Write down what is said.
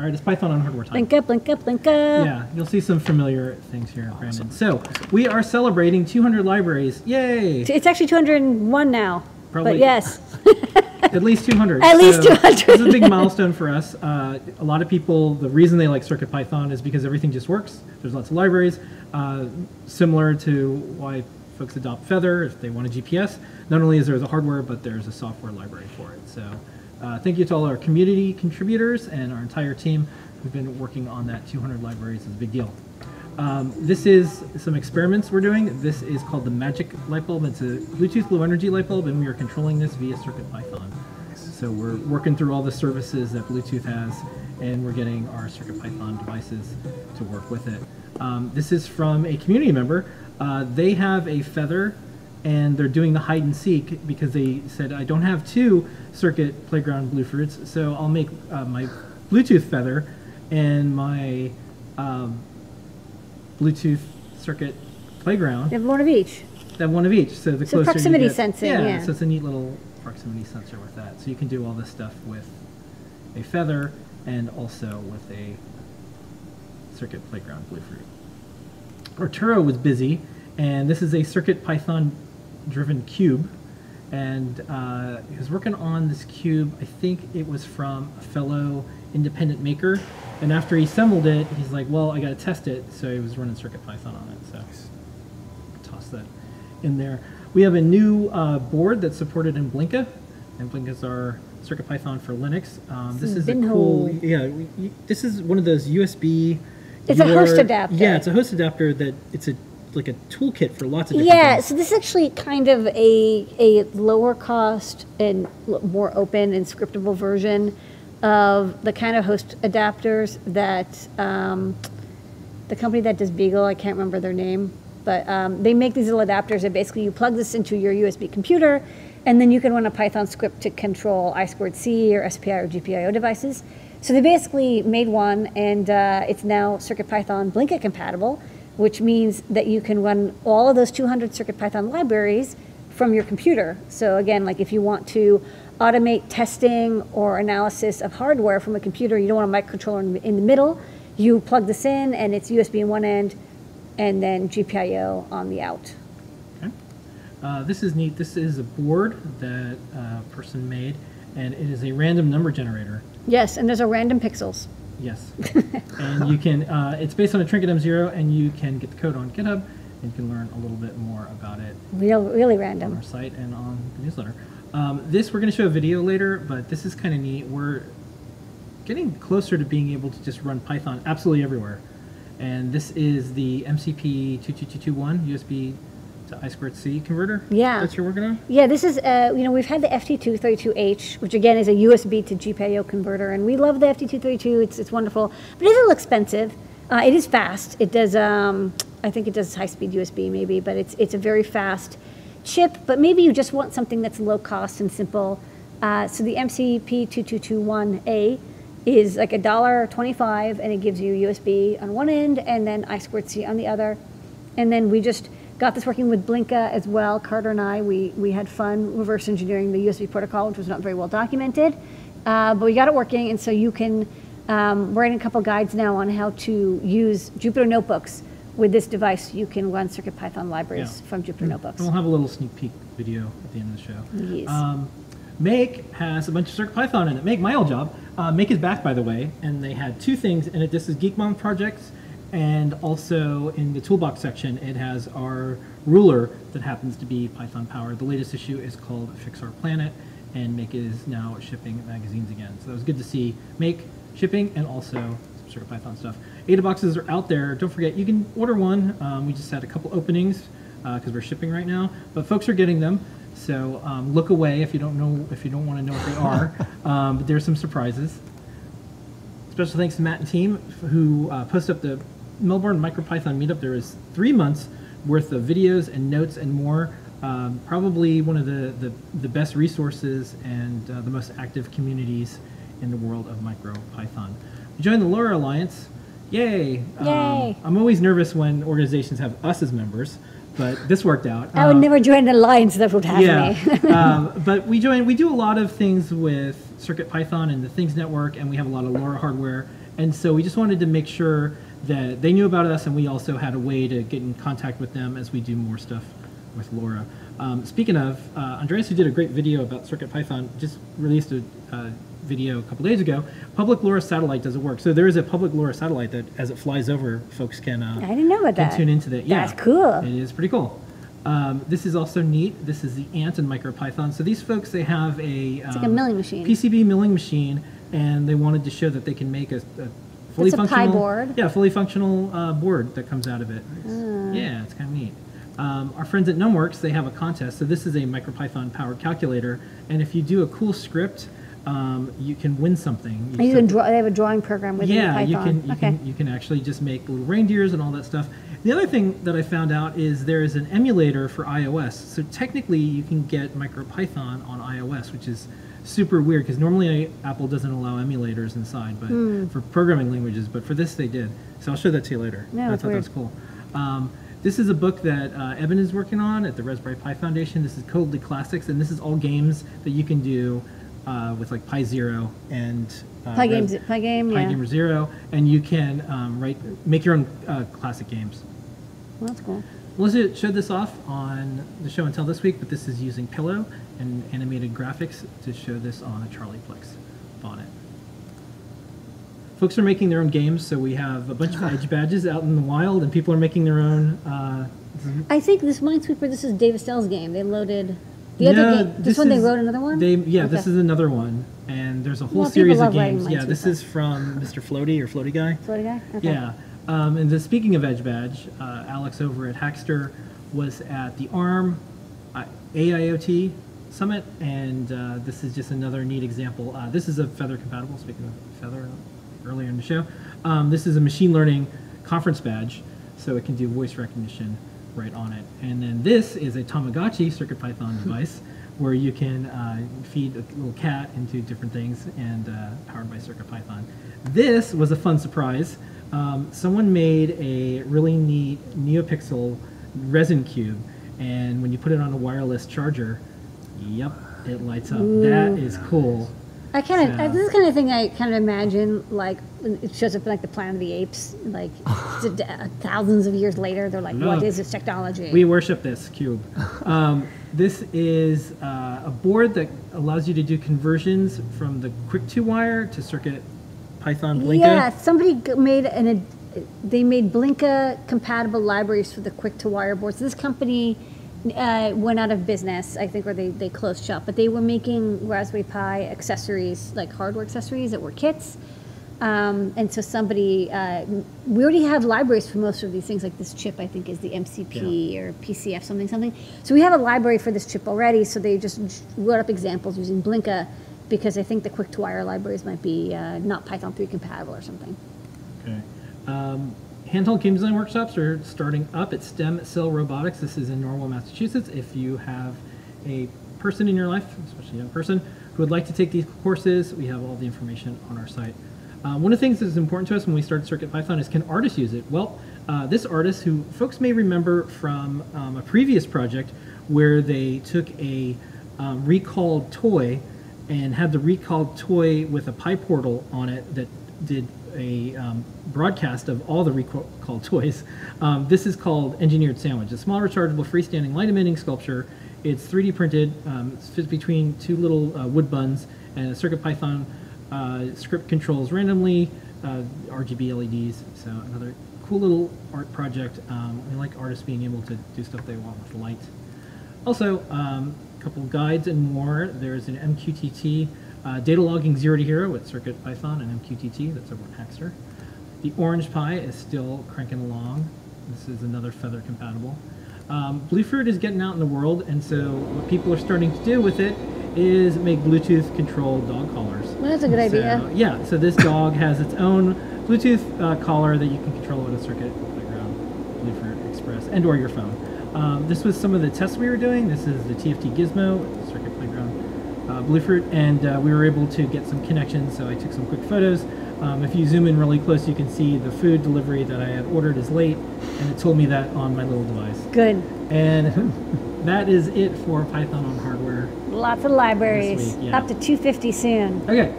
All right, it's Python on hardware time. Blink up, blink up, blink up. Yeah, you'll see some familiar things here, Brandon. So we are celebrating 200 libraries. Yay! It's actually 201 now. Probably- But yes, At least 200. At least 200. This is a big milestone for us. Uh, a lot of people, the reason they like CircuitPython is because everything just works. There's lots of libraries, uh, similar to why folks adopt Feather if they want a GPS. Not only is there the hardware, but there's a software library for it. So uh, thank you to all our community contributors and our entire team who've been working on that 200 libraries. is a big deal. Um, this is some experiments we're doing. This is called the Magic light bulb. It's a Bluetooth Low Energy light bulb, and we are controlling this via CircuitPython. So we're working through all the services that Bluetooth has, and we're getting our CircuitPython devices to work with it. Um, this is from a community member. Uh, they have a Feather, and they're doing the hide and seek because they said I don't have two Circuit Playground Bluefruits, so I'll make uh, my Bluetooth Feather and my um, Bluetooth circuit playground. you have one of each. They have one of each. So the So closer proximity get, sensing, Yeah, yeah. so it's a neat little proximity sensor with that. So you can do all this stuff with a feather and also with a circuit playground Bluefruit. Arturo was busy, and this is a Circuit Python driven cube. And uh, he was working on this cube. I think it was from a fellow independent maker. And after he assembled it, he's like, "Well, I got to test it." So he was running Circuit Python on it. So toss that in there. We have a new uh, board that's supported in Blinka, and Blinka is our Circuit Python for Linux. Um, this is a cool. Yeah, we, this is one of those USB. It's a host adapter. Yeah, it's a host adapter that it's a like a toolkit for lots of different Yeah, things. so this is actually kind of a, a lower cost and more open and scriptable version of the kind of host adapters that um, the company that does Beagle, I can't remember their name, but um, they make these little adapters that basically you plug this into your USB computer and then you can run a Python script to control I2C or SPI or GPIO devices. So they basically made one and uh, it's now CircuitPython Blinka compatible, which means that you can run all of those 200 CircuitPython libraries from your computer. So again, like if you want to automate testing or analysis of hardware from a computer, you don't want a microcontroller in, the middle. You plug this in, and it's USB in one end, and then GPIO on the out. Okay. Uh, this is neat. This is a board that a person made, and it is a random number generator. Yes, and there's a random pixels. Yes. and you can, uh, it's based on a Trinket M0, and you can get the code on GitHub, and you can learn a little bit more about it Real, really on random. our site and on the newsletter. Um, this, we're going to show a video later, but this is kind of neat. We're getting closer to being able to just run Python absolutely everywhere. And this is the MCP 22221 USB to I squared C converter Yeah. that you're working on. Yeah, this is, uh, you know, we've had the FT232H, which again is a USB to GPIO converter, and we love the FT232. It's, it's wonderful, but it is a little expensive. Uh, it is fast. It does, um, I think it does high speed USB maybe, but it's, it's a very fast chip. But maybe you just want something that's low cost and simple. Uh, so the MCP2221A is like a dollar twenty-five, and it gives you USB on one end and then I squared C on the other. And then we just got this working with Blinka as well. Carter and I, we, we had fun reverse engineering the USB protocol, which was not very well documented. Uh, but we got it working, and so you can, um, we're writing a couple guides now on how to use Jupyter Notebooks with this device. You can run CircuitPython libraries Yeah. from Jupyter Notebooks. And we'll have a little sneak peek video at the end of the show. Yes. Um, Make has a bunch of CircuitPython in it. Make, my old job. Uh, Make is back, by the way, and they had two things in it. This is GeekMom projects, and also in the toolbox section, it has our ruler that happens to be Python powered. The latest issue is called Fix Our Planet, and Make is now shipping magazines again. So that was good to see Make shipping and also some sort of Python stuff. Ada boxes are out there. Don't forget, you can order one. Um, we just had a couple openings because we're shipping right now, but folks are getting them. So um, look away if you don't know if you don't want to know what they are. um, but there's some surprises. Special thanks to Matt and team who uh, posted up the Melbourne MicroPython meetup. There is three months worth of videos and notes and more. Um, probably one of the, the, the best resources and uh, the most active communities in the world of MicroPython. We joined the LoRa Alliance. Yay! Um, Yay. I'm always nervous when organizations have us as members, but this worked out. I would Um, never join an alliance that would have me. yeah. um, but we join. We do a lot of things with Circuit Python and the Things Network, and we have a lot of LoRa hardware. And so we just wanted to make sure that they knew about us and we also had a way to get in contact with them as we do more stuff with LoRa. Um, speaking of, uh, Andreas, who did a great video about CircuitPython, just released a uh, video a couple days ago. Public LoRa satellite doesn't work. So there is a public LoRa satellite that, as it flies over, folks can, uh, I didn't know about that. tune into that. Yeah, That's cool. It is pretty cool. Um, this is also neat. This is the Ant and MicroPython. So these folks, they have a, um, like a milling machine. PCB milling machine, and they wanted to show that they can make a, a fully It's a functional board. Yeah, fully functional uh, board that comes out of it. Ah. Yeah, it's kind of neat. Um, our friends at NumWorks, they have a contest. So this is a MicroPython powered calculator, and if you do a cool script, um, you can win something. And you can draw, they have a drawing program within yeah, Python. you can you okay. can you can actually just make little reindeers and all that stuff. The other thing that I found out is there is an emulator for iOS. So technically, you can get MicroPython on iOS, which is super weird because normally I, Apple doesn't allow emulators inside, but Hmm. for programming languages. But for this, they did. So I'll show that to you later. Yeah, I that's thought that was cool. Um, this is a book that uh, Eben is working on at the Raspberry Pi Foundation. This is Code the Classics, and this is all games that you can do uh, with like Pi Zero and uh, Pi games, Pygame, Pi yeah. Gamer Zero, and you can um, write, make your own uh, classic games. Well, that's cool. Melissa showed this off on the show and tell this week, but this is using Pillow and animated graphics to show this on a Charlieplex bonnet. Folks are making their own games, so we have a bunch of edge badges out in the wild, and people are making their own. Uh, I think this Minesweeper, this is Dave Astels' game. They loaded the no, other game. This, one, they wrote another one? They, yeah, this is another one, and there's a whole Well, series of games. Yeah, this is from Mr. Floaty or Floaty Guy. Floaty guy? Okay. Yeah. Um, and then speaking of Edge Badge, uh, Alex over at Hackster was at the ARM uh, AIoT Summit, and uh, this is just another neat example. Uh, this is a Feather compatible, speaking of Feather earlier in the show. Um, this is a machine learning conference badge, so it can do voice recognition right on it. And then this is a Tamagotchi CircuitPython device where you can uh, feed a little cat into different things and uh, powered by CircuitPython. This was a fun surprise. Um, someone made a really neat NeoPixel resin cube, and when you put it on a wireless charger, yep, it lights up. That is cool. I kind of, So- this is kind of thing I kind of imagine, like, it shows up in, like, the Planet of the Apes, like, d- thousands of years later, they're like, what No. is this technology? We worship this cube. Um, this is uh, a board that allows you to do conversions from the Quick2Wire to circuit Python Blinka. Yeah, somebody made an, they made Blinka compatible libraries for the Quick2Wire boards. This company uh, went out of business, I think, or they, they closed shop, but they were making Raspberry Pi accessories, like hardware accessories that were kits. Um, and so somebody, uh, we already have libraries for most of these things, like this chip, I think, is the MCP or PCF something something. So we have a library for this chip already. So they just wrote up examples using Blinka because I think the Quick2Wire libraries might be uh, not Python 3 compatible or something. Okay. Um, handheld game design workshops are starting up at STEM Cell Robotics. This is in Norwell, Massachusetts. If you have a person in your life, especially a young person, who would like to take these courses, we have all the information on our site. Uh, one of the things that's important to us when we started CircuitPython is can artists use it? Well, uh, this artist, who folks may remember from um, a previous project where they took a um, recalled toy and had the recalled toy with a PyPortal on it that did a um, broadcast of all the recalled toys. Um, this is called Engineered Sandwich, a small rechargeable freestanding light emitting sculpture. It's 3D printed, um, it fits between two little uh, wood buns, and a CircuitPython uh, script controls randomly, uh, RGB LEDs. So another cool little art project. Um, we like artists being able to do stuff they want with light. Also, um, a couple guides and more. There's an MQTT uh, data logging zero to hero with CircuitPython and MQTT. That's over at Hackster. The Orange Pi is still cranking along. This is another Feather compatible. Um, Bluefruit is getting out in the world, and so what people are starting to do with it is make Bluetooth controlled dog collars. Well, that's a good So, idea. yeah, so this dog has its own Bluetooth uh, collar that you can control with a Circuit Playground Bluefruit Express and or your phone. Um, this was some of the tests we were doing. This is the TFT Gizmo with the Circuit Playground uh, Bluefruit, and uh, we were able to get some connections. So I took some quick photos. Um, if you zoom in really close, you can see the food delivery that I had ordered is late, and it told me that on my little device. Good. And that is it for Python on hardware. Lots of libraries. Week, yeah. Up to 250 soon. Okay,